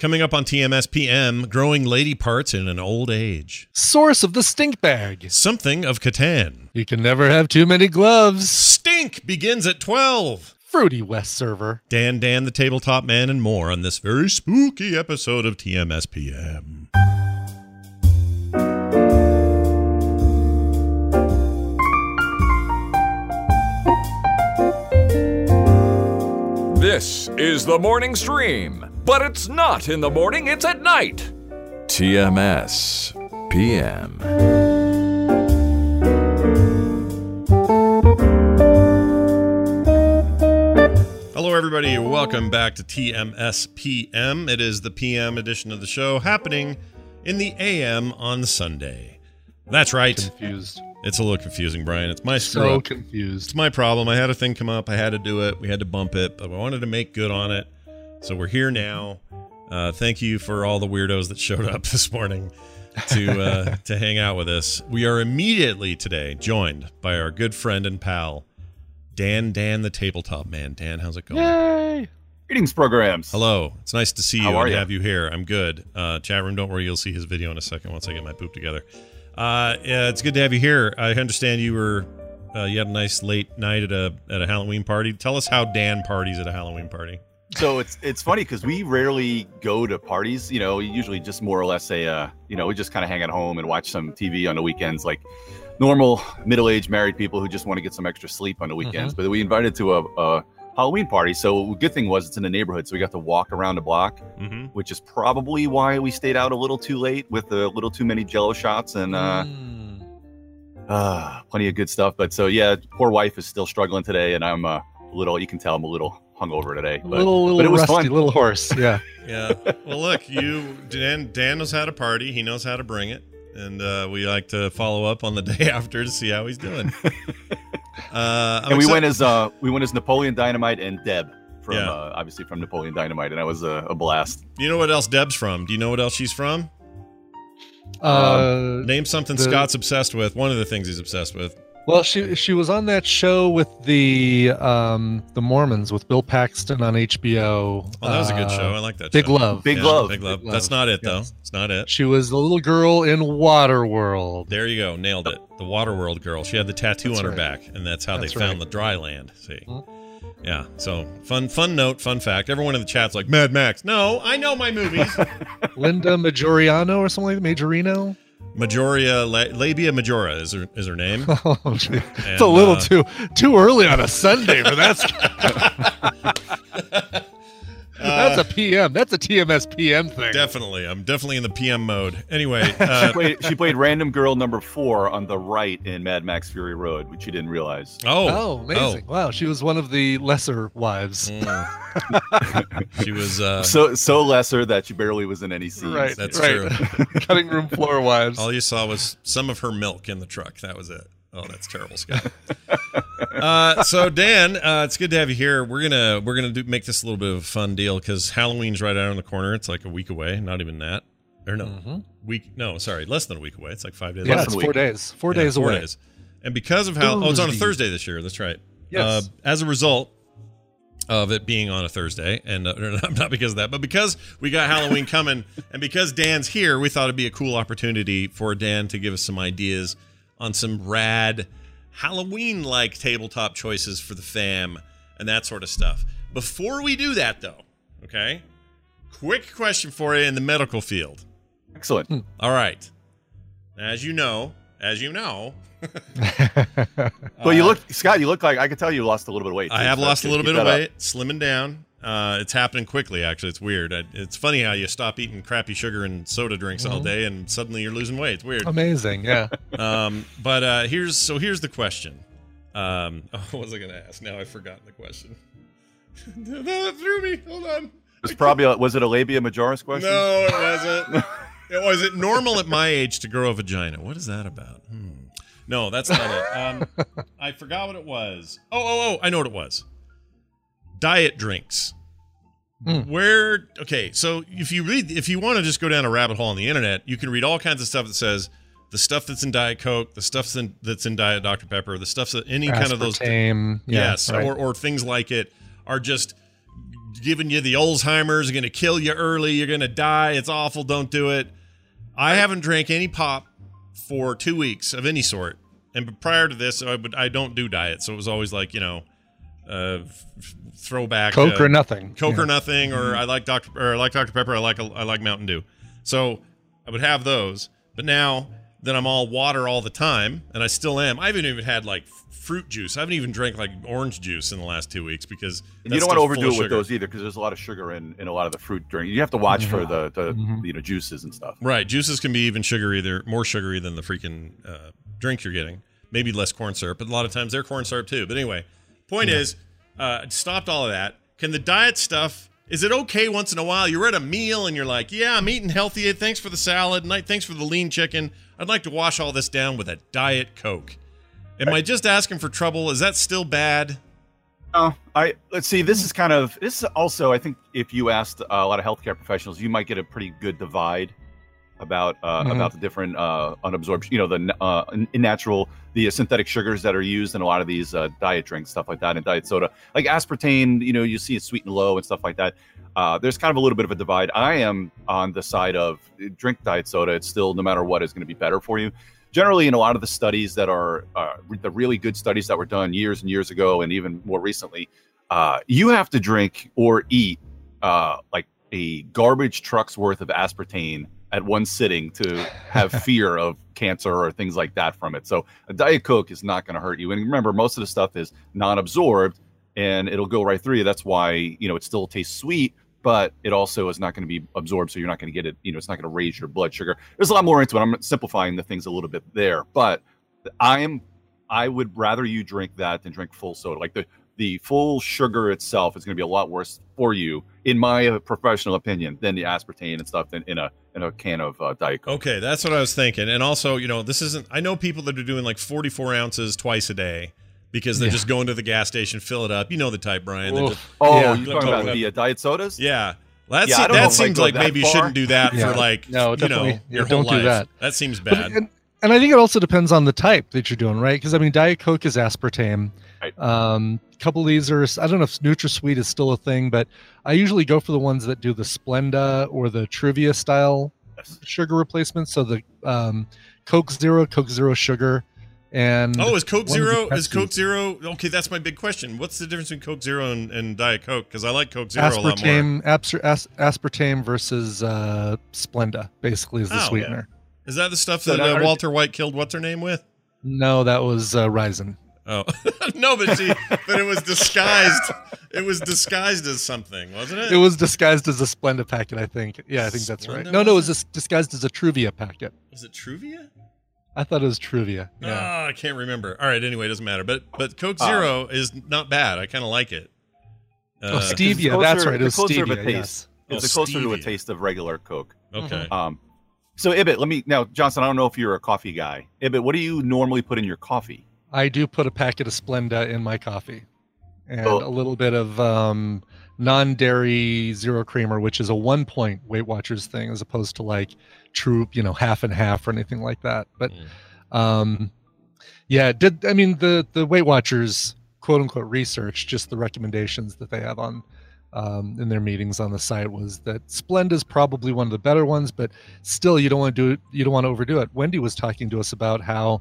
Coming up on TMS PM, growing lady parts in an old age. Source of the stink bag. Something of Catan. You can never have too many gloves. Stink begins at 12. Fruity West server. Dan Dan, the tabletop man, and more on this very spooky episode of TMS PM. This is the morning stream, but it's not in the morning, it's at night. TMS PM. Hello, everybody. Welcome back to TMS PM. It is the PM edition of the show happening in the AM on Sunday. That's right. Confused. It's a little confusing, Brian. It's my screw So up. confused. It's my problem. I had a thing come up. I had to do it. We had to bump it, but I wanted to make good on it. So we're here now. Uh, thank you for all the weirdos that showed up this morning to uh, to hang out with us. We are immediately today joined by our good friend and pal, Dan Dan, the tabletop man. Dan, how's it going? Yay! Greetings programs. Hello. It's nice to see you How are and you? have you here. I'm good. Uh, chat room, don't worry. You'll see his video in a second once I get my poop together. Uh, yeah, it's good to have you here. I understand you were uh, you had a nice late night at a at a Halloween party. Tell us how Dan parties at a Halloween party. So it's it's funny because we rarely go to parties. You know, usually just more or less a uh, you know we just kind of hang at home and watch some TV on the weekends, like normal middle-aged married people who just want to get some extra sleep on the weekends. But we invited to a, a Halloween party. So good thing was it's in the neighborhood, so we got to walk around the block, Mm-hmm. which is probably why we stayed out a little too late with a little too many Jello shots and uh, Mm. uh, plenty of good stuff. But so yeah, poor wife is still struggling today, and I'm uh, a little. You can tell I'm a little hungover today. But, little, little but it was rusty, fun. little horse. Yeah. Yeah. Well, look, you Dan Dan knows how to party. He knows how to bring it, and uh, we like to follow up on the day after to see how he's doing. Uh, and we exci- went as uh we went as Napoleon Dynamite and Deb from Yeah. uh, obviously from Napoleon Dynamite, and that was a, a blast. You know what else Deb's from? Do you know what else she's from? Uh, Name something the- Scott's obsessed with. One of the things he's obsessed with. Well, she she was on that show with the um the Mormons with Bill Paxton on HBO. Oh, that was a good uh, show. I like that. Big show. Love. Big Yeah, Love. Big love. Big That's not it though. Yes. It's not it. She was the little girl in Waterworld. There you go. Nailed it. The Waterworld girl. She had the tattoo That's on her right. back, and that's how That's they found right. the dry land. See. Mhm. Yeah. So fun, fun note, fun fact. Everyone in the chat's like Mad Max. No, I know my movies. Linda Majoriano or something like that. Majorino. Majoria, La- Labia Majora is her is her name. Oh. And, it's a little uh, too too early on a Sunday for that. That's Uh, a PM. That's a TMS PM thing. definitely. I'm definitely in the PM mode. Anyway, she uh, played she played random girl number four on the right in Mad Max Fury Road, which you didn't realize. oh, Oh, amazing! Wow, she was one of the lesser wives. Mm. she was. Uh, So so lesser that she barely was in any scenes. Right, that's right. true. Cutting room floor wives. All you saw was some of her milk in the truck. That was it. Oh, that's terrible, Scott. uh, so Dan, uh, it's good to have you here. We're gonna we're gonna do, make this a little bit of a fun deal because Halloween's right around the corner. It's like a week away, not even that, or no Mhm. week. No, sorry, less than a week away. It's like five days. Yeah, away. Less it's than a four days. Four Yeah, days four away. days. And because of how oh, it's on a Thursday. Thursday this year. That's right. Yes. Uh, as a result of it being on a Thursday, and uh, not because of that, but because we got Halloween coming, and because Dan's here, we thought it'd be a cool opportunity for Dan to give us some ideas on some rad Halloween-like tabletop choices for the fam and that sort of stuff. Before we do that, though, okay, quick question for you in the medical field. Excellent. All right, as you know, as you know. Well, you uh, look, Scott. You look like I could tell you lost a little bit of weight. I have so lost a little bit that of up. weight, slimming down. Uh, it's happening quickly, actually. It's weird. I, it's funny how you stop eating crappy sugar and soda drinks all Mhm. day, and suddenly you're losing weight. It's weird. Amazing. Yeah. Um, but uh, here's so here's the question. Um, oh, what was I going to ask? Now I've forgotten the question. that threw me. Hold on. It's probably a, was it a labia majoris question? No, it wasn't. it was it normal at my age to grow a vagina? What is that about? Hmm. No, that's not it. Um, I forgot what it was. Oh, oh, oh! I know what it was. Diet drinks. Hmm. Where okay, so if you read, if you want to just go down a rabbit hole on the internet, you can read all kinds of stuff that says the stuff that's in Diet Coke, the stuff that's in, that's in Diet Dr Pepper, the stuff that any kind of those Aspartame, yeah, yes, right. or or things like it are just giving you the Alzheimer's, going to kill you early, you're going to die, it's awful, don't do it. I haven't drank any pop for two weeks of any sort. And prior to this, I would I don't do diet, so it was always like you know, uh, throwback Coke uh, or nothing. Coke Yeah. or nothing, or I like Dr. or I like Dr. Pepper. I like I like Mountain Dew. So I would have those. But now that I'm all water all the time, and I still am, I haven't even had like fruit juice. I haven't even drank like orange juice in the last two weeks because And you don't want to overdo of it with those either because there's a lot of sugar in, in a lot of the fruit drink. You have to watch for the, the Mhm. you know juices and stuff. Right, juices can be even sugary. They're more sugary than the freaking uh, drink you're getting. Maybe less corn syrup, but a lot of times they're corn syrup too. But anyway, point is, uh, stopped all of that. Can the diet stuff? Is it okay once in a while? You're at a meal and you're like, "Yeah, I'm eating healthy. Thanks for the salad. Night, thanks for the lean chicken. I'd like to wash all this down with a diet coke." Am I just asking for trouble? Is that still bad? Oh, I let's see. This is kind of this is also. I think if you asked a lot of healthcare professionals, you might get a pretty good divide about uh, Mhm. about the different uh, unabsorbed, you know, the uh, natural, the synthetic sugars that are used in a lot of these uh, diet drinks, stuff like that, and diet soda, like aspartame. You know, you see it sweet and low and stuff like that. Uh, there's kind of a little bit of a divide. I am on the side of uh, drink diet soda. It's still, no matter what, is going to be better for you. Generally, in a lot of the studies that are uh, the really good studies that were done years and years ago, and even more recently, uh, you have to drink or eat uh, like a garbage truck's worth of aspartame at one sitting to have fear of cancer or things like that from it. So a diet coke is not going to hurt you. And remember, most of the stuff is non-absorbed, and it'll go right through you. That's why you know it still tastes sweet, but it also is not going to be absorbed, so you're not going to get it. You know, it's not going to raise your blood sugar. There's a lot more into it. I'm simplifying the things a little bit there, but I am. I would rather you drink that than drink full soda. Like the the full sugar itself is going to be a lot worse for you, in my uh, professional opinion, than the aspartame and stuff in, in a in a can of uh, diet coke. Okay, that's what I was thinking. And also, you know, this isn't. I know people that are doing like 44 ounces twice a day because they're Yeah. just going to the gas station, fill it up. You know the type, Brian. They're just- Oh, Yeah. you're talking about the uh, diet sodas? yeah. Well, that's, Yeah, I that seems go like that maybe you shouldn't do that Yeah. for like No, you know. Yeah, your whole don't do life. that. That seems But- bad. and, and I think it also depends on the type that you're doing, right? Because I mean, Diet Coke is aspartame. Right. Um, a couple of these are I don't know if NutraSweet is still a thing, but I usually go for the ones that do the Splenda or the Truvia style Yes. sugar replacements. So the um, Coke Zero, Coke Zero Sugar, and Oh, is Coke one of the Zero? Is Coke Zero? Okay, that's my big question. What's the difference between Coke Zero and, and Diet Coke? Because I like Coke Zero a lot more. aspartame, aspartame versus uh, Splenda, basically is the Oh, yeah. Sweetener. Is that the stuff So that now uh, Walter White killed? What's her name with? No, that was uh, ricin. Oh no, but see, but it was disguised. It was disguised as something, wasn't it? It was disguised as a Splenda packet, I think. Yeah, I think that's right. No, no, it was was disguised as a Truvia packet. Was it Truvia? I thought it was Truvia. Yeah. Oh, I can't remember. All right, anyway, it doesn't matter. But but Coke Uh, Zero is not bad. I kind of like it. oh, Uh, stevia. closer- that's right. It the was closer of a stevia. taste. Yes. It's Oh, closer to a taste of regular Coke. okay. Um, so Ibbott, let me now, Johnson. I don't know if you're a coffee guy. Ibbott, what do you normally put in your coffee? I do put a packet of Splenda in my coffee, and Oh. a little bit of um, non-dairy zero creamer, which is a one-point Weight Watchers thing, as opposed to like true, you know, half and half or anything like that. But Mm. um, yeah, did I mean the the Weight Watchers quote unquote research, just the recommendations that they have on um, in their meetings on the site was that Splenda is probably one of the better ones, but still you don't want to do it. You don't want to overdo it. Wendy was talking to us about how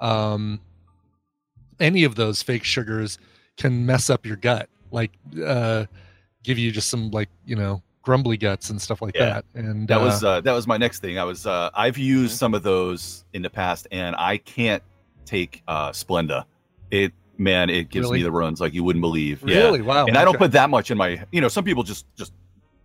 um, any of those fake sugars can mess up your gut, like uh, give you just some like you know grumbly guts and stuff like Yeah. that. And That uh, was uh, that was my next thing. I was uh, I've used some of those in the past, and I can't take uh, Splenda. It man, it gives Really? me the runs like you wouldn't believe. really wow. and I don't put that much in my. You know, some people just just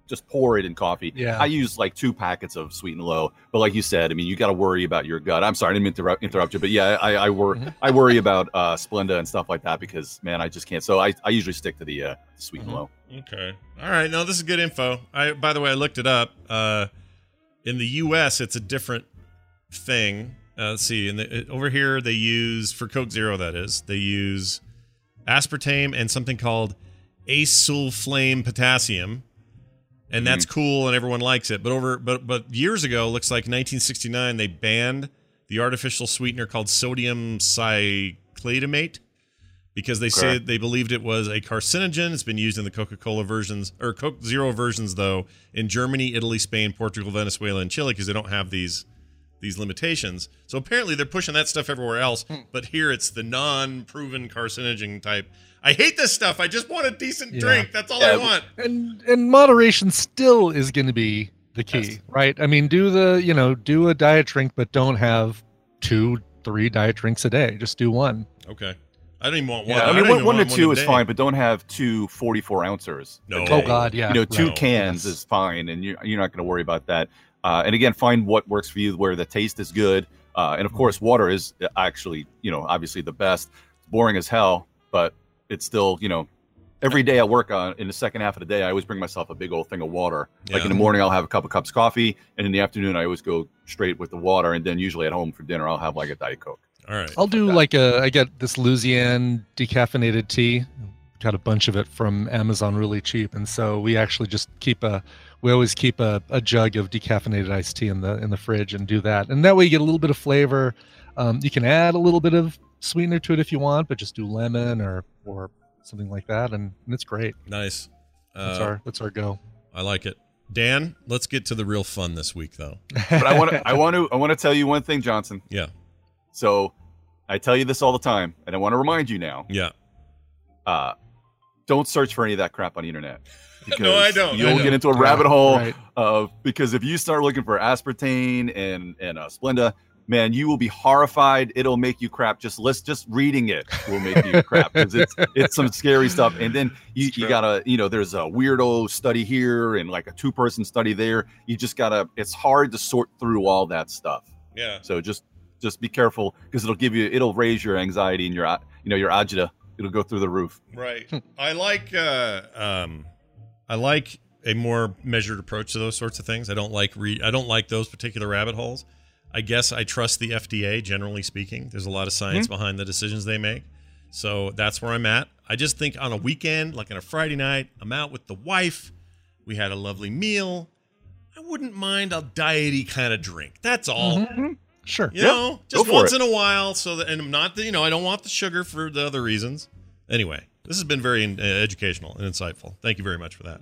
just pour it in coffee. Yeah. I use like two packets of sweet and low. But like you said, I mean, you got to worry about your gut. I'm sorry, I didn't interrupt, interrupt you, but yeah, I I, wor- Mhm. I worry about uh, Splenda and stuff like that because man, I just can't. So I, I usually stick to the uh, sweet Mhm. and low. Okay. All right. No, this is good info. I by the way, I looked it up. Uh, in the U.S., it's a different thing. Uh, let's see. And the, over here, they use for Coke Zero. That is, they use aspartame and something called acesulfame potassium, and that's cool and everyone likes it. But over but but years ago, looks like 1969, they banned the artificial sweetener called sodium cyclatamate because they say they believed it was a carcinogen. It's been used in the Coca-Cola versions or Coke Zero versions, though, in Germany, Italy, Spain, Portugal, Venezuela, and Chile, because they don't have these these limitations. So apparently they're pushing that stuff everywhere else, hmm. but here it's the non-proven carcinogen type. I hate this stuff. I just want a decent Yeah. drink. That's all Yeah, I want. and and moderation still is going to be the key Yes. right i mean do the you know do a diet drink but don't have two three diet drinks a day just do one Okay. I don't even want one. Yeah, I mean, even one, one to two a is fine, but don't have two 44 ounces. No. oh god yeah you know, two right. cans Yes. is fine, and you're, you're not going to worry about that. Uh, and again, find what works for you, where the taste is good. Uh, and of course, water is actually, you know, obviously the best. It's boring as hell, but it's still, you know, every day I work on in the second half of the day, I always bring myself a big old thing of water. Like in the morning, I'll have a couple cups of coffee, and in the afternoon, I always go straight with the water. And then usually at home for dinner, I'll have like a diet coke. All right. i'll do that. like a i get this louisiana decaffeinated tea got a bunch of it from amazon really cheap and so we actually just keep a we always keep a, a jug of decaffeinated iced tea in the in the fridge and do that and that way you get a little bit of flavor um, you can add a little bit of sweetener to it if you want but just do lemon or or something like that and, and it's great Nice. that's Uh, our that's our go I like it. Dan, let's get to the real fun this week, though. But I want to, I want to, I want to tell you one thing, Johnson. Yeah. So I tell you this all the time, and I want to remind you now. Yeah. Uh, don't search for any of that crap on the internet. No, I don't. You'll don't. get into a rabbit hole right. of because if you start looking for aspartame and and uh, Splenda, man, you will be horrified. It'll make you crap. Just list, just reading it will make you crap because it's it's some scary stuff. And then you, you gotta, you know, there's a weirdo study here and like a two person study there. You just gotta. It's hard to sort through all that stuff. Yeah. So just just be careful because it'll give you it'll raise your anxiety and your you know your agita. It'll go through the roof. Right. I like uh um I like a more measured approach to those sorts of things. I don't like re- I don't like those particular rabbit holes. I guess I trust the FDA generally speaking. There's a lot of science behind the decisions they make. So that's where I'm at. I just think on a weekend, like on a Friday night, I'm out with the wife. We had a lovely meal. I wouldn't mind a diety kind of drink. That's all. Mhm. Sure You know, just once it. in a while, so that and I'm not the, you know I don't want the sugar for the other reasons. Anyway, this has been very uh, educational and insightful. Thank you very much for that.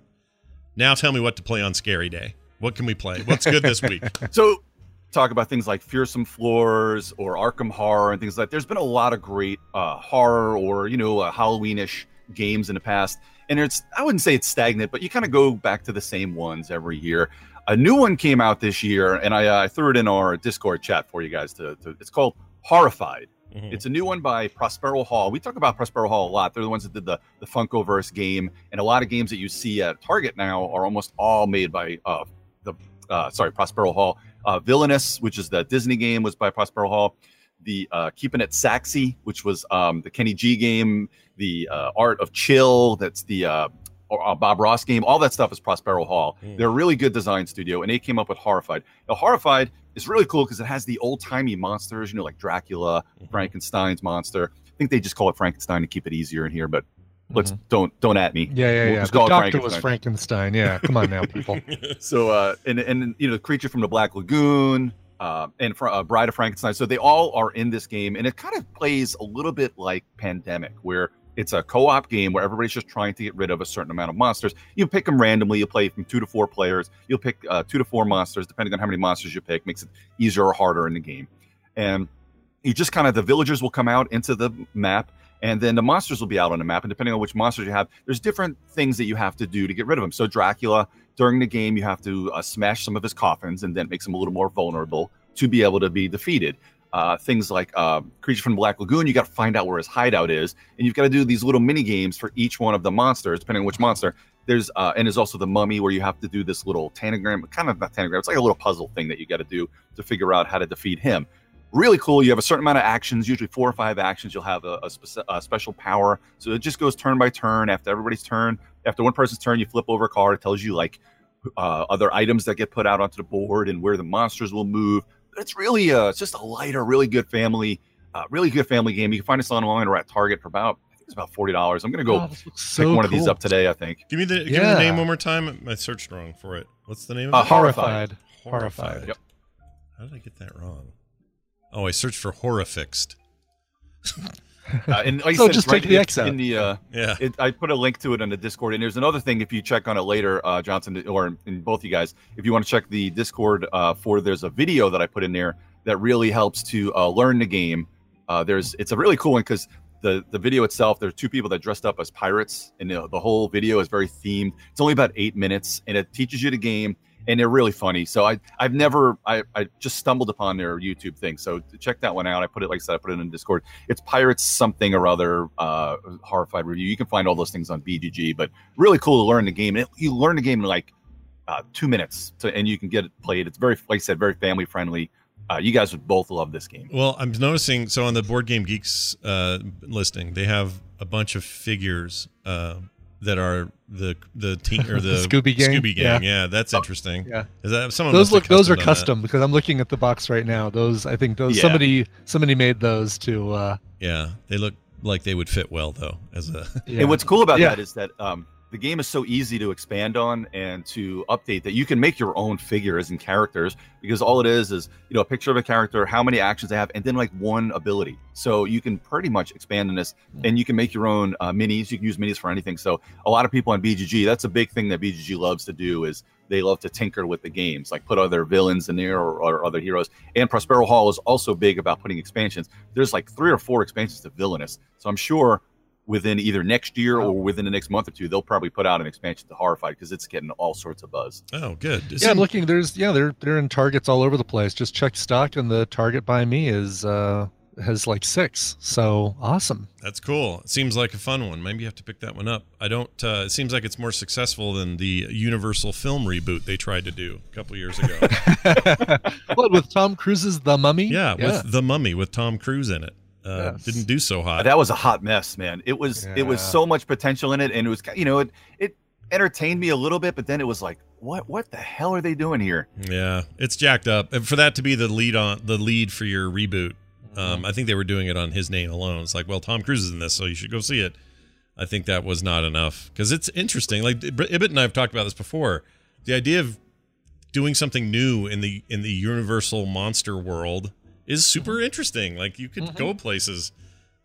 Now tell me what to play on Scary Day. What can we play? What's good this week? So talk about things like Fearsome Floors or Arkham Horror and things like. That. There's been a lot of great uh, horror or you know uh, Halloweenish games in the past, and it's I wouldn't say it's stagnant, but you kind of go back to the same ones every year. A new one came out this year, and I, uh, I threw it in our Discord chat for you guys to. to it's called Horrified. Mhm. It's a new one by Prospero Hall. We talk about Prospero Hall a lot. They're the ones that did the the Funkoverse game, and a lot of games that you see at Target now are almost all made by uh, the uh, sorry Prospero Hall. Uh, Villainous, which is the Disney game, was by Prospero Hall. The uh, Keeping It Saxy, which was um, the Kenny G game. The uh, Art of Chill, that's the uh, uh, Bob Ross game. All that stuff is Prospero Hall. Mm. They're a really good design studio, and they came up with Horrified. Now, Horrified is really cool because it has the old timey monsters, you know, like Dracula, Mhm. Frankenstein's monster. I think they just call it Frankenstein to keep it easier in here, but let's Mhm. don't don't at me. yeah yeah We'll yeah just the call it doctor was Frankenstein. frankenstein yeah come on now people So uh, and and you know, the creature from the Black Lagoon, uh, and for uh, Bride of Frankenstein. So they all are in this game, and it kind of plays a little bit like Pandemic, where it's a co-op game where everybody's just trying to get rid of a certain amount of monsters. You pick them randomly. You play from two to four players. You'll pick uh, two to four monsters, depending on how many monsters you pick. Makes it easier or harder in the game, and you just kind of the villagers will come out into the map and then the monsters will be out on the map and depending on which monsters you have there's different things that you have to do to get rid of them so dracula during the game you have to uh, smash some of his coffins and then it makes him a little more vulnerable to be able to be defeated uh, things like uh, creature from black lagoon you got to find out where his hideout is and you've got to do these little mini games for each one of the monsters depending on which monster there's uh, and there's also the mummy where you have to do this little tanagram kind of not tanagram it's like a little puzzle thing that you got to do to figure out how to defeat him really cool. You have a certain amount of actions, usually four or five actions. You'll have a, a, speci- a special power. So it just goes turn by turn. After everybody's turn, after one person's turn, you flip over a card. It tells you like uh, other items that get put out onto the board and where the monsters will move. It's really uh, it's just a lighter, really good family, uh, really good family game. You can find us online or at Target for about I think it's about forty dollars. I'm gonna go Oh, pick so one of these up today. I think. give me the give me the name one more time. I searched wrong for it. What's the name Uh, of it? Horrified. horrified Yep. How did I get that wrong? Oh, I searched for horrifixed. Uh, and like I So said, just right take the in- X out. in the. Uh, Yeah. it, I put a link to it on the Discord, and there's another thing. If you check on it later, uh, Johnson, or in both you guys, if you want to check the Discord uh, for, there's a video that I put in there that really helps to uh, learn the game. Uh, there's, it's a really cool one because the the video itself, there's two people that dressed up as pirates, and the, the whole video is very themed. It's only about eight minutes, and it teaches you the game, and they're really funny. So I, I've never, I, I just stumbled upon their YouTube thing. So check that one out. I put it, like I said, I put it in Discord it's pirates something or other uh horrified review you can find all those things on bgg but really cool to learn the game and it, you learn the game in like uh, two minutes to, and you can get it played it's very like i said very family friendly uh, you guys would both love this game Well, I'm noticing. So on the Board Game Geeks uh, listing, they have a bunch of figures uh, that are the the team or the, The Scooby Gang? Scooby Gang. Yeah, that's interesting. Yeah. Is that some of those look those are custom that. because I'm looking at the box right now. Those I think those Yeah. somebody somebody made those to uh Yeah, they look like they would fit well though. As a yeah. and what's cool about Yeah. that is that um, the game is so easy to expand on and to update that you can make your own figures and characters because all it is is you know a picture of a character how many actions they have and then like one ability. So you can pretty much expand on this and you can make your own uh, minis. You can use minis for anything. So a lot of people on bgg that's a big thing that bgg loves to do is they love to tinker with the games like put other villains in there or, or other heroes. And prospero hall is also big about putting expansions. There's like three or four expansions to villainous. So i'm sure within either next year or within the next month or two, they'll probably put out an expansion to Horrified because it's getting all sorts of buzz. oh, good. It Yeah, I'm looking. There's yeah, they're they're in targets all over the place. Just checked stock, and the target by me is uh has like six. So awesome. That's cool. It seems like a fun one. Maybe you have to pick that one up. I don't. Uh, it seems like it's more successful than the Universal film reboot they tried to do a couple years ago. what with Tom Cruise's The Mummy? yeah, with The Mummy with Tom Cruise in it. Uh, Yes. Didn't do so hot. that was a hot mess, man. It was it was so much potential in it, and it was you know it it entertained me a little bit, but then it was like, what what the hell are they doing here? Yeah, it's jacked up. And for that to be the lead on the lead for your reboot, um, I think they were doing it on his name alone. It's like, well, Tom Cruise is in this, so you should go see it. I think that was not enough because it's interesting. Like Ibbott and I have talked about this before. The idea of doing something new in the in the Universal monster world is super interesting. Like you could go places,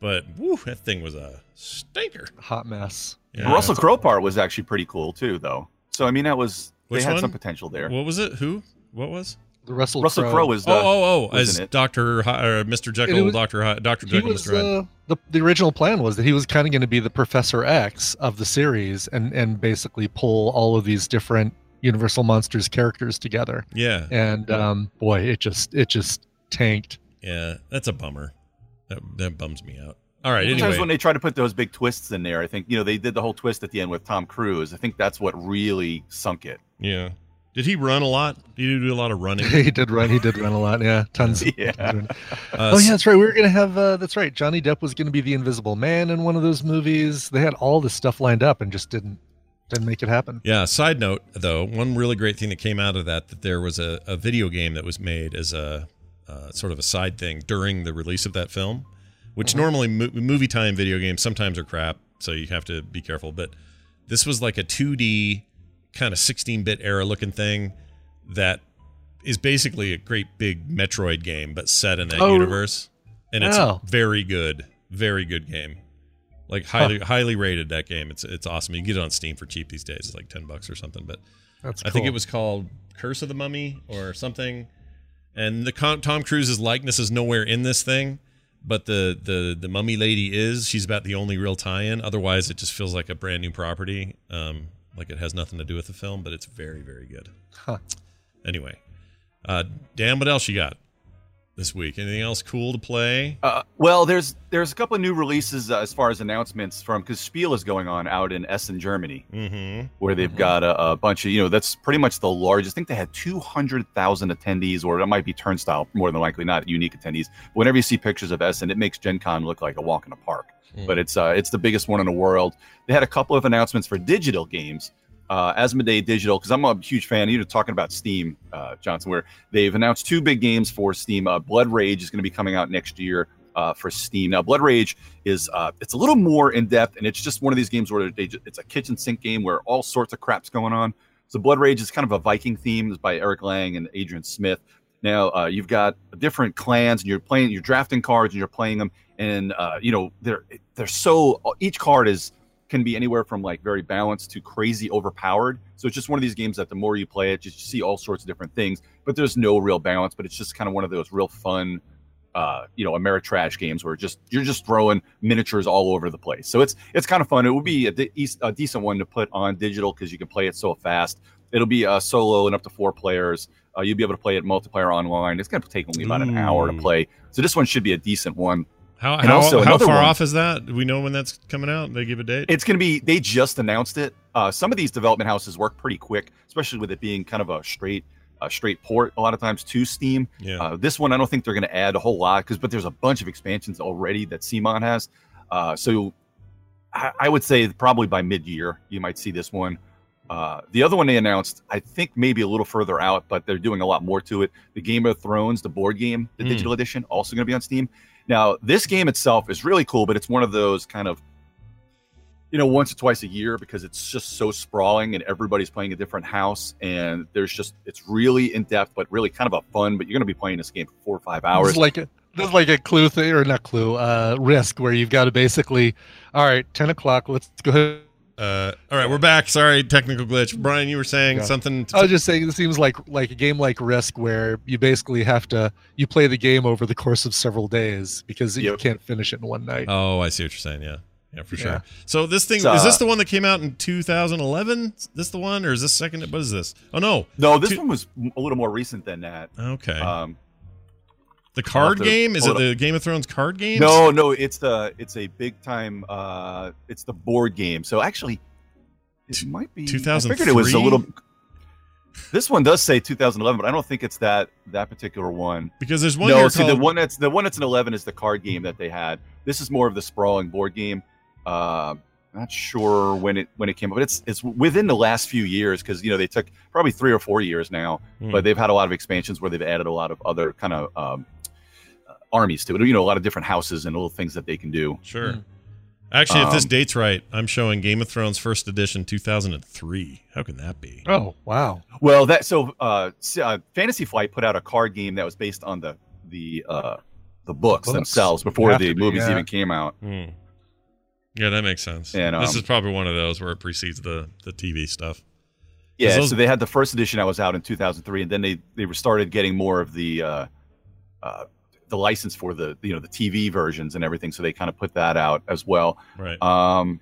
but woo, that thing was a stinker. Hot mess. Yeah. Russell Crowe part was actually pretty cool too, though. So I mean, that was Which they had one? some potential there. What was it? Who? What was? The Russell Russell Crowe was the oh, oh, oh! As. Doctor or Mr. Jekyll, it Doctor Doctor Jekyll, was Mr. Hyde. uh, the the original plan was that he was kind of going to be the Professor X of the series and and basically pull all of these different Universal monsters characters together. Yeah, And um, boy, it just it just tanked. yeah, that's a bummer. That, that bums me out. All right, Sometimes anyway, when they try to put those big twists in there, I think you know they did the whole twist at the end with Tom Cruise. I think that's what really sunk it. yeah. Did he run a lot? Did he do a lot of running? he did run. He did run a lot. Yeah, tons. Yeah. Uh, oh yeah, that's right. We were gonna have. Uh, that's right. Johnny Depp was gonna be the Invisible Man in one of those movies. They had all this stuff lined up and just didn't didn't make it happen. Yeah. Side note, though, one really great thing that came out of that that there was a, a video game that was made as a uh, sort of a side thing during the release of that film, which normally mo- movie time video games sometimes are crap, so you have to be careful. But this was like a 2D kind of 16-bit era looking thing that is basically a great big Metroid game, but set in that Oh. universe, and it's Oh. very good, very good game. Like highly highly rated that game. It's it's awesome. You get it on Steam for cheap these days. It's like ten bucks or something. But. I think it was called Curse of the Mummy or something. And the Tom Cruise's likeness is nowhere in this thing, but the the the mummy lady is. She's about the only real tie-in. Otherwise, it just feels like a brand new property. Um, like it has nothing to do with the film, but it's very very good. Huh. Anyway, uh, Dan, what else you got this week? Anything else cool to play? Uh, well, there's there's a couple of new releases uh, as far as announcements from because Spiel is going on out in Essen, Germany, Mm-hmm. where they've Mhm. got a, a bunch of you know that's pretty much the largest. I think they had two hundred thousand attendees, or it might be Turnstile more than likely, not unique attendees. Whenever you see pictures of Essen, it makes Gen Con look like a walk in a park. Mm. But it's uh, it's the biggest one in the world. They had a couple of announcements for digital games. Uh, Asmodee Digital, because I'm a huge fan. You're talking about Steam, uh, Johnson, where they've announced two big games for Steam. Uh, Blood Rage is going to be coming out next year uh, for Steam. Now, Blood Rage is uh, it's a little more in depth, and it's just one of these games where they, it's a kitchen sink game where all sorts of crap's going on. So, Blood Rage is kind of a Viking theme. It's by Eric Lang and Adrian Smith. Now, uh, you've got different clans, and you're playing, you're drafting cards, and you're playing them, and you know they're they're so each card is can be anywhere from like very balanced to crazy overpowered. So it's just one of these games that the more you play it, just see all sorts of different things. But there's no real balance. But it's just kind of one of those real fun, uh, you know, Ameritrash games where just you're just throwing miniatures all over the place. So it's it's kind of fun. It would be a, de- a decent one to put on digital because you can play it so fast. It'll be a solo and up to four players. Uh, you'll be able to play it multiplayer online. It's going to take only about an hour to play. So this one should be a decent one. How And how, also how far one- off is that? Do we know when that's coming out? They give a date. It's going to be. They just announced it. Uh, some of these development houses work pretty quick, especially with it being kind of a straight, a straight port. A lot of times to Steam. yeah. Uh, this one, I don't think they're going to add a whole lot because, but there's a bunch of expansions already that CMON has. Uh, so I, I would say probably by mid-year you might see this one. Uh, the other one they announced, I think maybe a little further out, but they're doing a lot more to it. The Game of Thrones, the board game, the Mm. digital edition, also going to be on Steam. Now, this game itself is really cool, but it's one of those kind of, you know, once or twice a year because it's just so sprawling and everybody's playing a different house. And there's just, it's really in depth, but really kind of a fun. But you're going to be playing this game for four or five hours. is like a this is like a clue thing or not clue, uh risk where you've got to basically all right, ten o'clock, let's go ahead. Uh, all right, we're back. Sorry, technical glitch. Brian, you were saying Yeah. something. I was just saying it seems like like a game like Risk where you basically have to you play the game over the course of several days because you can't finish it in one night. oh, I see what you're saying. Yeah, yeah, for sure. Yeah. So this thing uh, is this the one that came out in 2011? Is this the one, or is this second? What is this? Oh no. no, this two- one was a little more recent than that. Okay. Um, the card to game is it the Game of Thrones card game? No, no, it's the it's a big time. Uh, it's the board game. So actually, it might be. I figured it was a little. This one does say 2011, but I don't think it's that that particular one. because there's one no, see called the one that's the one that's an 11 is the card game that they had. This is more of the sprawling board game. Uh, not sure when it when it came up, but it's it's within the last few years because you know they took probably three or four years now, Hmm. but they've had a lot of expansions where they've added a lot of other kind of um, armies to it. You know, a lot of different houses and little things that they can do. Sure. Hmm. Actually, if this Um, date's right, I'm showing Game of Thrones first edition 2003. How can that be? Oh, wow. Well, that so uh, uh, Fantasy Flight put out a card game that was based on the the uh, the books, Books. themselves before the be, movies yeah. even came out. Hmm. Yeah, that makes sense. And, this um, is probably one of those where it precedes the the TV stuff. Yeah, those- so they had the first edition that was out in 2003, and then they they started getting more of the uh, uh, the license for the you know the TV versions and everything. So they kind of put that out as well. Right. Um,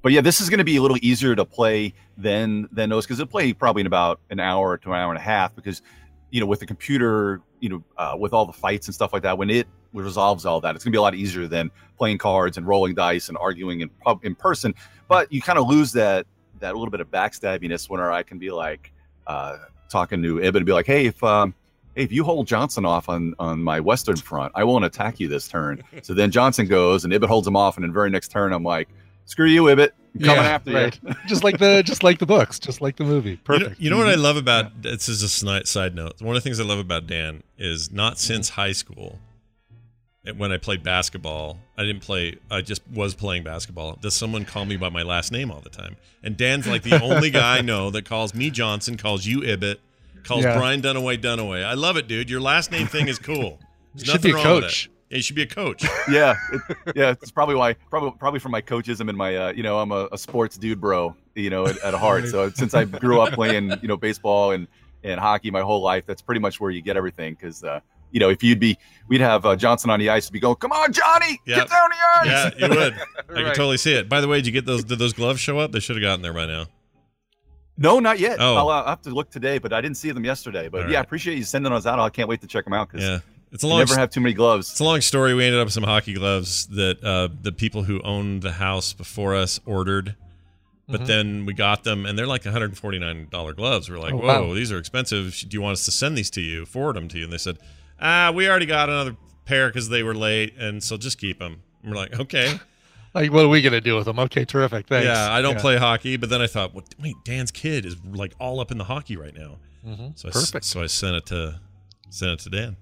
but yeah, this is going to be a little easier to play than than those because it'll play probably in about an hour to an hour and a half because you know with the computer, you know, uh, with all the fights and stuff like that, when it resolves all that, it's going to be a lot easier than playing cards and rolling dice and arguing in in person. But you kind of lose that that little bit of backstabbiness when I can be like uh, talking to Ibn and be like, hey, if um, hey, if you hold Johnson off on on my western front, I won't attack you this turn. so then Johnson goes and Ibbott holds him off, and then very next turn, I'm like, screw you, Ibbott, I'm coming Yeah, after right. you. just like the just like the books, just like the movie. You know, Perfect. you know what I mm-hmm. love about this is a side note. One of the things I love about Dan is not mm-hmm. since high school when I played basketball, I didn't play I just was playing basketball. Does someone call me by my last name all the time? And Dan's like the only guy I know that calls me Johnson, calls you Ibbott, calls Yeah. Brian Dunaway Dunaway. I love it, dude. Your last name thing is cool. There's You should be a wrong with coach. it. Yeah, you should be a coach. yeah, it, yeah, it's probably why, probably probably from my coachism and my, uh, you know, I'm a, a sports dude, bro, you know, at, at heart. So since I grew up playing, you know, baseball and and hockey my whole life, that's pretty much where you get everything. Because uh, you know, if you'd be, we'd have uh, Johnson on the ice, be going, "Come on, Johnny, Yeah. get down the ice. yeah, you would. I can Right. totally see it. By the way, did you get those did those gloves show up? They should have gotten there by now. No, not yet. Oh. I'll, uh, I'll have to look today, but I didn't see them yesterday. But All yeah, I right. appreciate you sending those out. I can't wait to check them out because Yeah. It's a you long never have too many gloves. It's a long story. We ended up with some hockey gloves that uh, the people who owned the house before us ordered, but Mhm. then we got them, and they're like $149 gloves. We're like, Oh, whoa, wow. these are expensive. Do you want us to send these to you, forward them to you? And they said, ah, we already got another pair because they were late, and so just keep them. And we're like, okay. Like, what are we gonna do with them? Okay, terrific. Thanks. Yeah, I don't play hockey, but then I thought, well, wait, Dan's kid is like all up in the hockey right now. Mhm. So I, s- Perfect. so I sent it to sent it to Dan.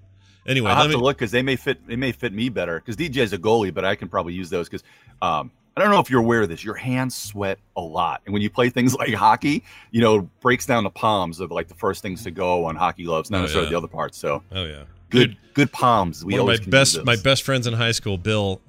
Anyway, I'll have me, to look because they may fit. They may fit me better because DJ is a goalie, but I can probably use those because um, I don't know if you're aware of this. Your hands sweat a lot, and when you play things like hockey, you know, it breaks down the palms of like the first things to go on hockey gloves, not Oh, necessarily yeah. the other parts. So Oh yeah. good Dude, good palms. We One of my can best use my best friends in high school, Bill.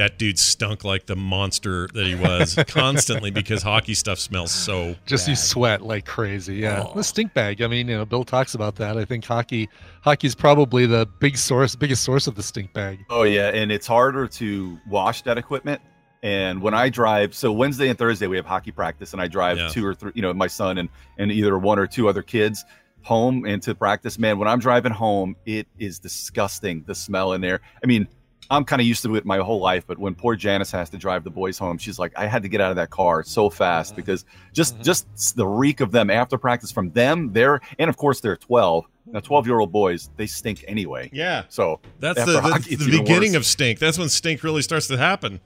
That dude stunk like the monster that he was constantly because hockey stuff smells so. Just you sweat like crazy. Yeah, Oh. the stink bag. I mean, you know, Bill talks about that. I think hockey, hockey's probably the big source, biggest source of the stink bag. Oh yeah, and it's harder to wash that equipment. And when I drive, so Wednesday and Thursday we have hockey practice, and I drive Yeah. two or three, you know, my son and and either one or two other kids home and to practice. Man, when I'm driving home, it is disgusting the smell in there. I mean, I'm kind of used to it my whole life, but when poor Janice has to drive the boys home, she's like, I had to get out of that car so fast because just Mhm. just the reek of them after practice from them, they're and of course they're 12. Now 12 year old boys, they stink anyway. Yeah, So that's the, hockey, the, the beginning worse. of stink. That's when stink really starts to happen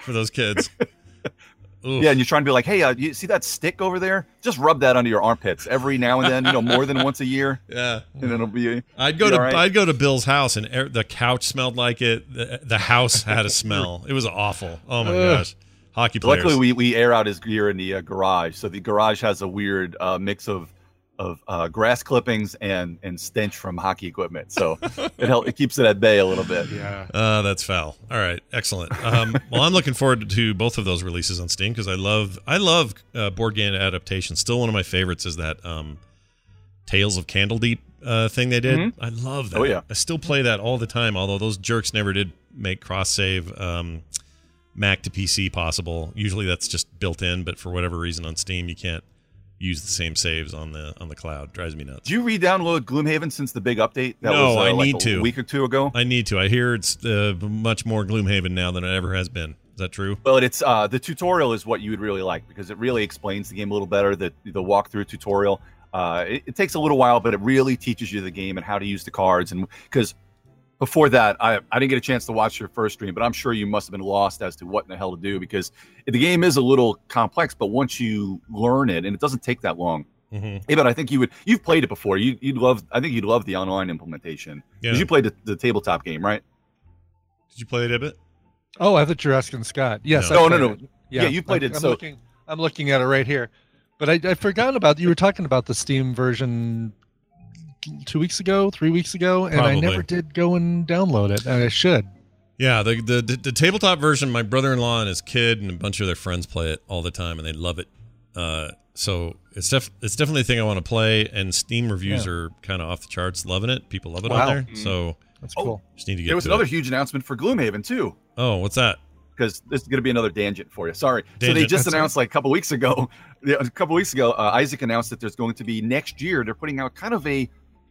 for those kids. Oof. Yeah, and you're trying to be like, hey, uh, you see that stick over there? Just rub that under your armpits every now and then, you know, more than once a year, yeah. and it'll be. I'd go You to all right? I'd go to Bill's house and er, the couch smelled like it. The, the house had a smell. It was awful. Oh my Ugh. gosh, hockey players. Luckily, we, we air out his gear in the uh, garage, so the garage has a weird uh, mix of of uh, grass clippings and and stench from hockey equipment, so it helps. it keeps it at bay a little bit. Yeah. Uh, that's foul. All right, excellent. Um, well, I'm looking forward to both of those releases on Steam because I love I love uh, board game adaptations. Still, one of my favorites is that um, Tales of Candlekeep uh, thing they did. Mhm. I love that. Oh, yeah. I still play that all the time. Although those jerks never did make cross save um, Mac to PC possible. Usually that's just built in, but for whatever reason on Steam you can't use the same saves on the on the cloud. Drives me nuts. Did you re-download Gloomhaven since the big update? That No, was, uh, I like need a to. week or two ago. I need to. I hear it's uh, much more Gloomhaven now than it ever has been. Is that true? Well, it's uh, the tutorial is what you would really like because it really explains the game a little better. The the walkthrough tutorial. Uh, it, it takes a little while, but it really teaches you the game and how to use the cards. And because before that, I, I didn't get a chance to watch your first stream, but I'm sure you must have been lost as to what in the hell to do because the game is a little complex. But once you learn it, and it doesn't take that long. Mm-hmm. Hey, but I think you would. You've played it before. You you'd love. I think you'd love the online implementation Yeah. because you played the, the tabletop game, right? Did you play it a bit? Oh, I thought you were asking Scott. Yes. No. I No, no, played no. it. Yeah, you played I'm, it, I'm so- looking, I'm looking at it right here, but I, I forgot about you were talking about the Steam version two weeks ago, three weeks ago, and I never did go and download it, and I should. Yeah, the, the the the tabletop version. My brother-in-law and his kid and a bunch of their friends play it all the time, and they love it. Uh, so it's def- it's definitely a thing I want to play. And Steam reviews Yeah. are kind of off the charts, loving it. People love it Wow. on there. Mhm. So That's Oh, cool. just need to get. There was to another It. huge announcement for Gloomhaven too. Oh, what's that? because this is going to be another tangent for you. Sorry. So they just That's announced like a couple weeks ago. yeah, A couple weeks ago, uh, Isaac announced that there's going to be next year. They're putting out kind of a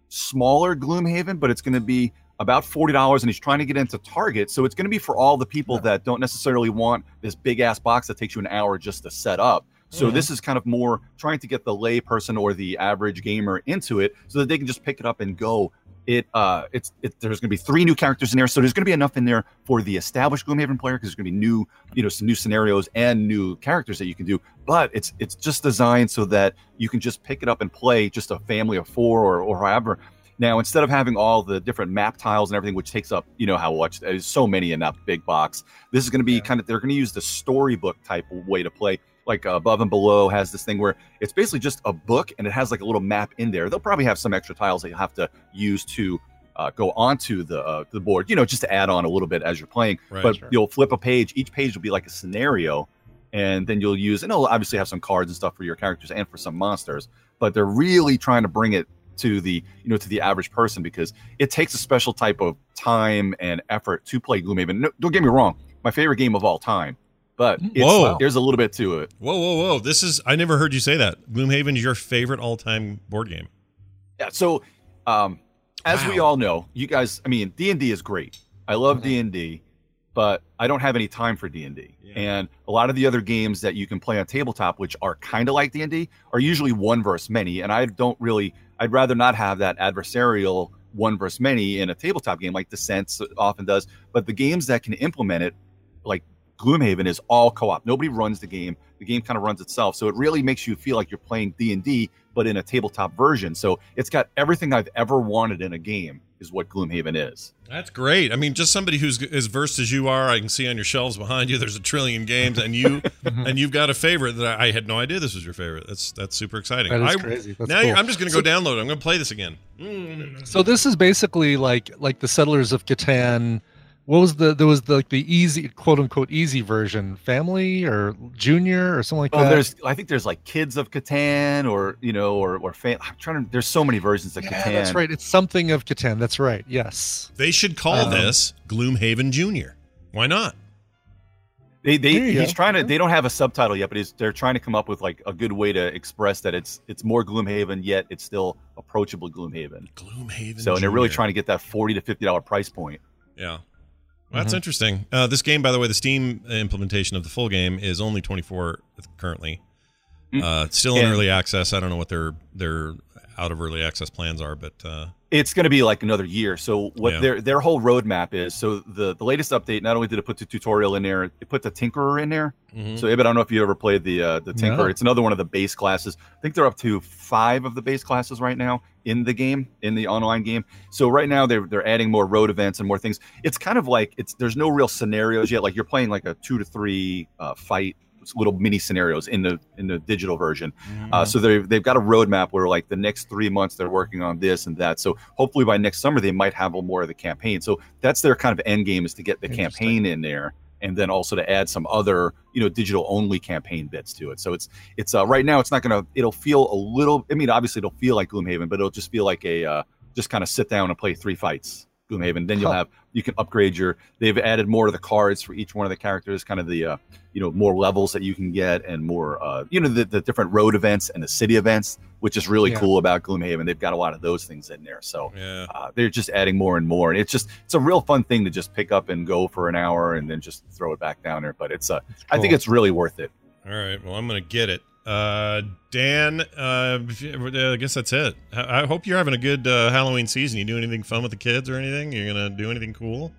smaller Gloomhaven, but it's going to be about forty dollars, and he's trying to get into Target. So it's going to be for all the people that don't necessarily want this big ass box that takes you an hour just to set up. So Mhm. this is kind of more trying to get the lay person or the average gamer into it, so that they can just pick it up and go. It uh, it's it, there's going to be three new characters in there, so there's going to be enough in there for the established Gloomhaven player because there's going to be new, you know, some new scenarios and new characters that you can do. But it's it's just designed so that you can just pick it up and play just a family of four or or however. Now instead of having all the different map tiles and everything, which takes up you know how much there's so many in that big box, this is going to be Yeah. kind of they're going to use the storybook type way to play. Like uh, above and below has this thing where it's basically just a book and it has like a little map in there. They'll probably have some extra tiles that you'll have to use to uh, go onto the uh, the board, you know, just to add on a little bit as you're playing. Right. but sure. you'll flip a page. Each page will be like a scenario, and then you'll use and it'll obviously have some cards and stuff for your characters and for some monsters. But they're really trying to bring it to the you know to the average person because it takes a special type of time and effort to play Gloomhaven. No, don't get me wrong, my favorite game of all time, but it's, Whoa. there's a little bit to it. Whoa, whoa, whoa! This is I never heard you say that. Gloomhaven is your favorite all-time board game. Yeah. So, um, as we all know, you guys, I mean, D and D is great. I love Mhm. D and D, but I don't have any time for D and D. And a lot of the other games that you can play on tabletop, which are kind of like D and D, are usually one versus many. And I don't really, I'd rather not have that adversarial one versus many in a tabletop game like Descent often does. But the games that can implement it, like Gloomhaven, is all co-op. Nobody runs the game. the game kind of runs itself. So it really makes you feel like you're playing D and D, but in a tabletop version. So it's got everything I've ever wanted in a game. Is what Gloomhaven is. That's great. I mean, just somebody who's as versed as you are, I can see on your shelves behind you. There's a trillion games, and you mm-hmm. and you've got a favorite that I had no idea this was your favorite. That's that's super exciting. That is I, crazy. That's now cool. I'm just going to go download it. I'm going to play this again. So this is basically like like the Settlers of Catan. What was the there was the, like the easy quote unquote easy version, family or junior or something like that. Well, that. there's I think there's like Kids of Catan or you know or or fam- I'm trying to. There's so many versions of yeah, Catan. that's right. It's something of Catan. That's right. Yes. They should call Um, this Gloomhaven Junior. Why not? They they he's go. trying to. They don't have a subtitle yet, but he's, they're trying to come up with like a good way to express that it's it's more Gloomhaven yet it's still approachable Gloomhaven. Gloomhaven. So and they're really trying to get that forty to fifty dollar price point. Yeah. Well, that's Mhm. interesting. Uh, this game, by the way, the Steam implementation of the full game is only 24 currently. Mm. Uh, it's still in And- early access. I don't know what their their out of early access plans are, but uh, It's going to be like another year. So what Yeah. their their whole roadmap is. So the the latest update not only did it put the tutorial in there, it put the Tinkerer in there. mhm. So, Ibbott, I don't know if you ever played the uh, the Tinkerer. No. It's another one of the base classes. I think they're up to five of the base classes right now in the game, in the online game. So right now they're they're adding more road events and more things. It's kind of like it's there's no real scenarios yet. Like you're playing like a two to three uh, fight little mini scenarios in the in the digital version. Uh, so they they've got a roadmap where like the next three months they're working on this and that. So hopefully by next summer they might have a more of the campaign. So that's their kind of end game is to get the campaign in there and then also to add some other you know digital only campaign bits to it. So it's it's uh, right now it's not gonna it'll feel a little. I mean obviously it'll feel like Gloomhaven, but it'll just feel like a uh, just kind of sit down and play three fights. Gloomhaven. Then you'll Huh. have you can upgrade your. They've added more of the cards for each one of the characters, kind of the uh, you know more levels that you can get and more uh, you know the, the different road events and the city events, which is really Yeah. cool about Gloomhaven. They've got a lot of those things in there, so yeah. uh, they're just adding more and more. And it's just it's a real fun thing to just pick up and go for an hour and then just throw it back down there. But it's uh, I think it's really worth it. All right. Well, I'm gonna get it. Uh, Dan, uh, I guess that's it. I hope you're having a good uh, Halloween season. You do anything fun with the kids or anything? You're gonna do anything cool?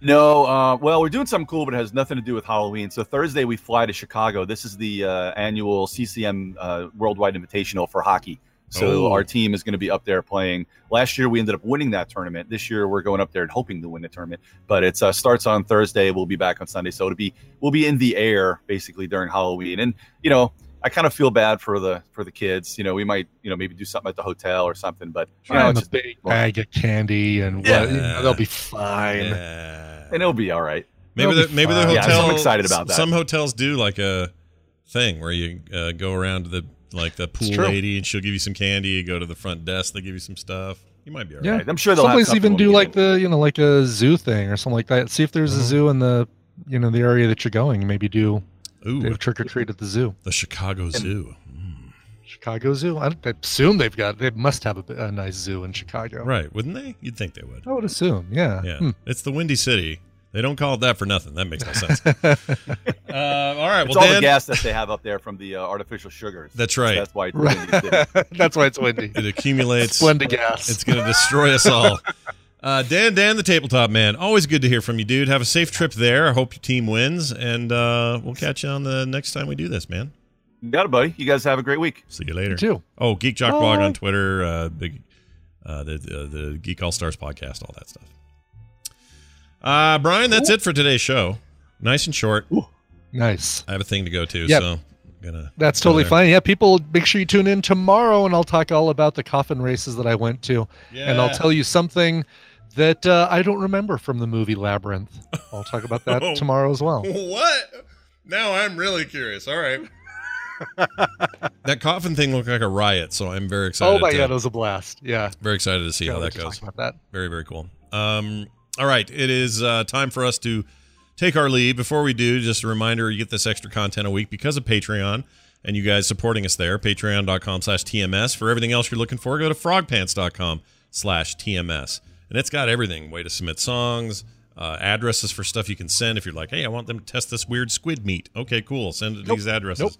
No, uh, well, we're doing something cool, but it has nothing to do with Halloween. So Thursday we fly to Chicago. This is the uh, annual CCM uh, Worldwide Invitational for hockey. So Oh. our team is going to be up there playing. Last year we ended up winning that tournament. This year we're going up there and hoping to win the tournament. But it uh, starts on Thursday. We'll be back on Sunday. So it'll be we'll be in the air basically during Halloween. And you know I kind of feel bad for the for the kids. You know we might you know maybe do something at the hotel or something. But you know it's a just, big bag of candy and Yeah. what, you know, they'll be fine. Yeah. and it'll be all right. Maybe the be maybe the fine. Yeah, hotel. I'm excited about that. Some hotels do like a thing where you uh, go around to the like the pool lady and she'll give you some candy. You go to the front desk, they give you some stuff. You might be all Yeah. right. I'm sure they'll Some have places even do like the you know like a zoo thing or something like that. See if there's a Mhm. zoo in the you know the area that you're going. Maybe do Ooh, do trick or treat at the zoo. the Chicago Zoo. Mm. Chicago Zoo. I, I assume they've got they must have a, a nice zoo in Chicago. Right? Wouldn't they? You'd think they would. I would assume. Yeah. Yeah, Hmm. it's the Windy City. They don't call it that for nothing. That makes no sense. Uh, all right, It's well, all the gas that they have up there from the uh, artificial sugars. That's right. That's why it's Right. Windy That's why it's windy. it accumulates. Splenda gas. It's going to destroy us all. Uh, Dan, Dan, the tabletop man. Always good to hear from you, dude. Have a safe trip there. I hope your team wins, and uh, we'll catch you on the next time we do this, man. You got it, buddy. You guys have a great week. See you later. You too. Oh, Geek Jock Blog on Twitter, uh, big, uh, the, the the Geek All Stars podcast, all that stuff. Uh, Brian, that's it for today's show. Nice and short. Nice. I have a thing to go to, Yep. so gonna. That's totally there. fine. Yeah, people, make sure you tune in tomorrow, and I'll talk all about the coffin races that I went to, and I'll tell you something that uh, I don't remember from the movie Labyrinth. I'll talk about that Oh. tomorrow as well. What? Now I'm really curious. All right. that coffin thing looked like a riot, so I'm very excited. Oh my to, god, it was a blast. Yeah. very excited to see how that goes. About that. Very, very cool. Um, all right, it is uh, time for us to take our leave. Before we do, just a reminder: you get this extra content a week because of Patreon and you guys supporting us there. Patreon.com/slash TMS. For everything else you're looking for, go to FrogPants.com/slash TMS, and it's got everything: way to submit songs. Uh, addresses for stuff you can send if you're like, hey, I want them to test this weird squid meat. Okay, cool. Send it to Nope. these addresses. Nope.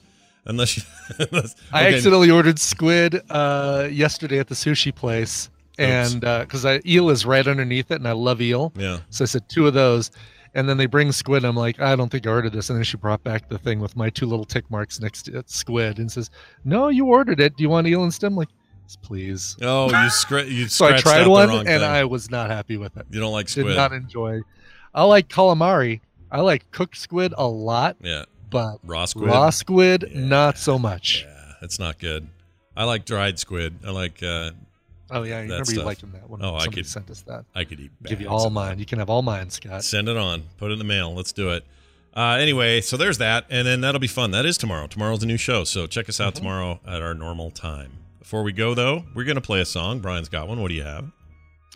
Unless you, unless, I accidentally ordered squid uh, yesterday at the sushi place, and because I eel is right underneath it, and I love eel, Yeah. so I said two of those, And then they bring squid. I'm like, I don't think I ordered this. And then she brought back the thing with my two little tick marks next to it, squid, and says, "No, you ordered it. Do you want eel and stem?" I'm like, "Yes, please. Oh, you scra- you So I tried one, and thing. I was not happy with it. you don't like squid? Did not enjoy. I like calamari. I like cooked squid a lot, yeah, but raw squid. raw squid Yeah. not so much. Yeah, it's not good. I like dried squid. I like. uh Oh yeah, you That remember you stuff. liking that when Oh, I could- send us that. I could eat. Give you all mine. You can have all mine, Scott. Send it on. Put it in the mail. Let's do it. Uh, anyway, so there's that, and then that'll be fun. That is tomorrow. Tomorrow's a new show, so check us out Mhm. tomorrow at our normal time. Before we go, though, we're gonna play a song. Brian's got one. What do you have?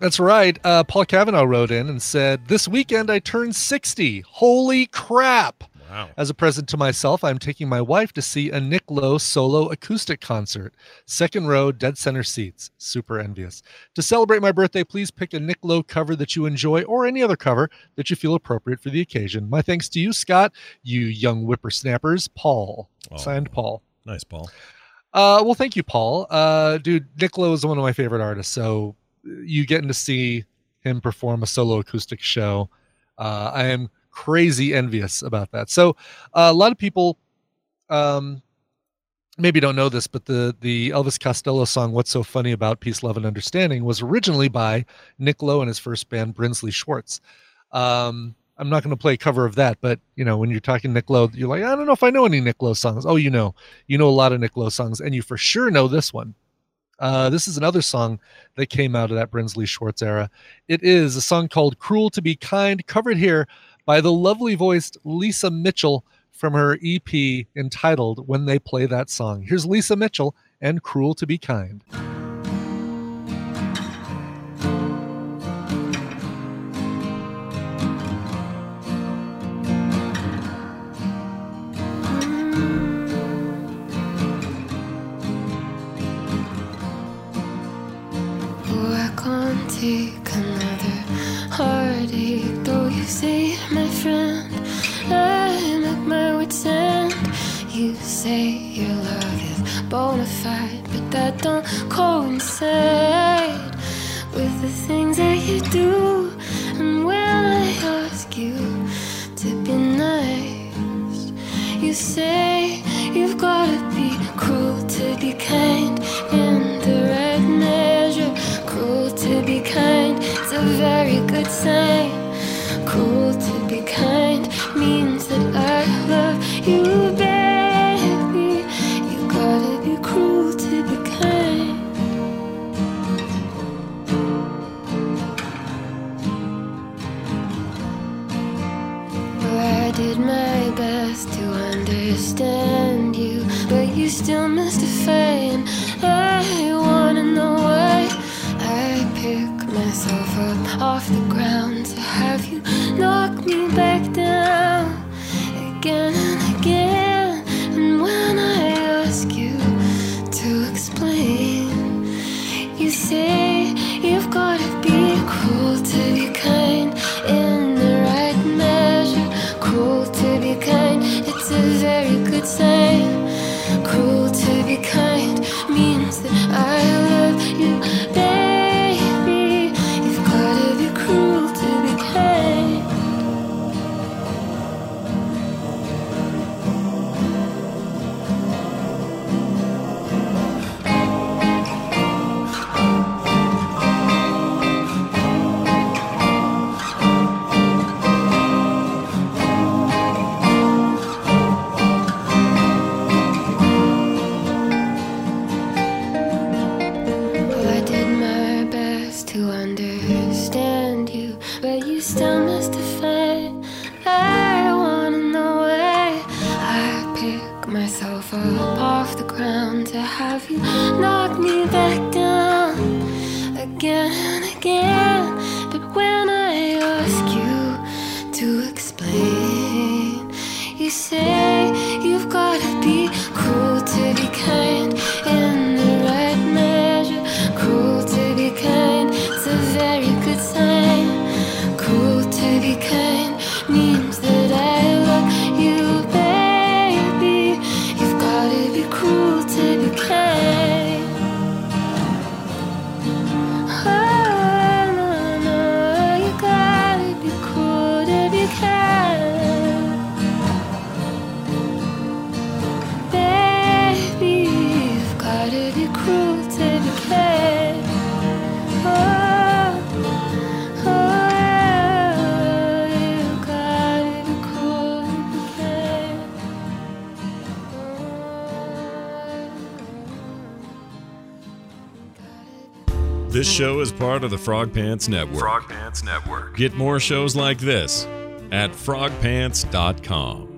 That's right. Uh, Paul Cavanaugh wrote in and said, "This weekend I turned 60. Holy crap!" Wow. As a present to myself, I'm taking my wife to see a Nick Lowe solo acoustic concert. Second row, dead center seats. Super envious. To celebrate my birthday, please pick a Nick Lowe cover that you enjoy or any other cover that you feel appropriate for the occasion. My thanks to you, Scott, you young whippersnappers. Paul. Oh. Signed, Paul. Nice, Paul. Uh, well, thank you, Paul. Uh, dude, Nick Lowe is one of my favorite artists. So you getting to see him perform a solo acoustic show, uh, I am crazy envious about that. So uh, a lot of people, um, maybe don't know this, but the the Elvis Costello song "What's So Funny About Peace, Love, and Understanding" was originally by Nick Lowe and his first band Brinsley Schwarz. Um, I'm not going to play a cover of that, but you know, when you're talking Nick Lowe, you're like, I don't know if I know any Nick Lowe songs. Oh, you know, you know a lot of Nick Lowe songs, and you for sure know this one. Uh, this is another song that came out of that Brinsley Schwarz era. It is a song called "Cruel to Be Kind," covered here by the lovely voiced Lisa Mitchell from her EP entitled "When They Play That Song." Here's Lisa Mitchell and "Cruel to Be Kind." Say your love is bona fide, but that don't coincide with the things that you do. And when I ask you to be nice, you say you've gotta be cruel to be kind in the right measure. Cruel to be kind, it's a very good sign. Cruel to be kind means that I love you, understand you, but you still mystify, and I wanna know why. I pick myself up off the ground to have you knock me back myself up off the ground to have you knock me back down again and again. But when show is part of the Frog Pants Network. Frog Pants Network. Get more shows like this at frogpants.com.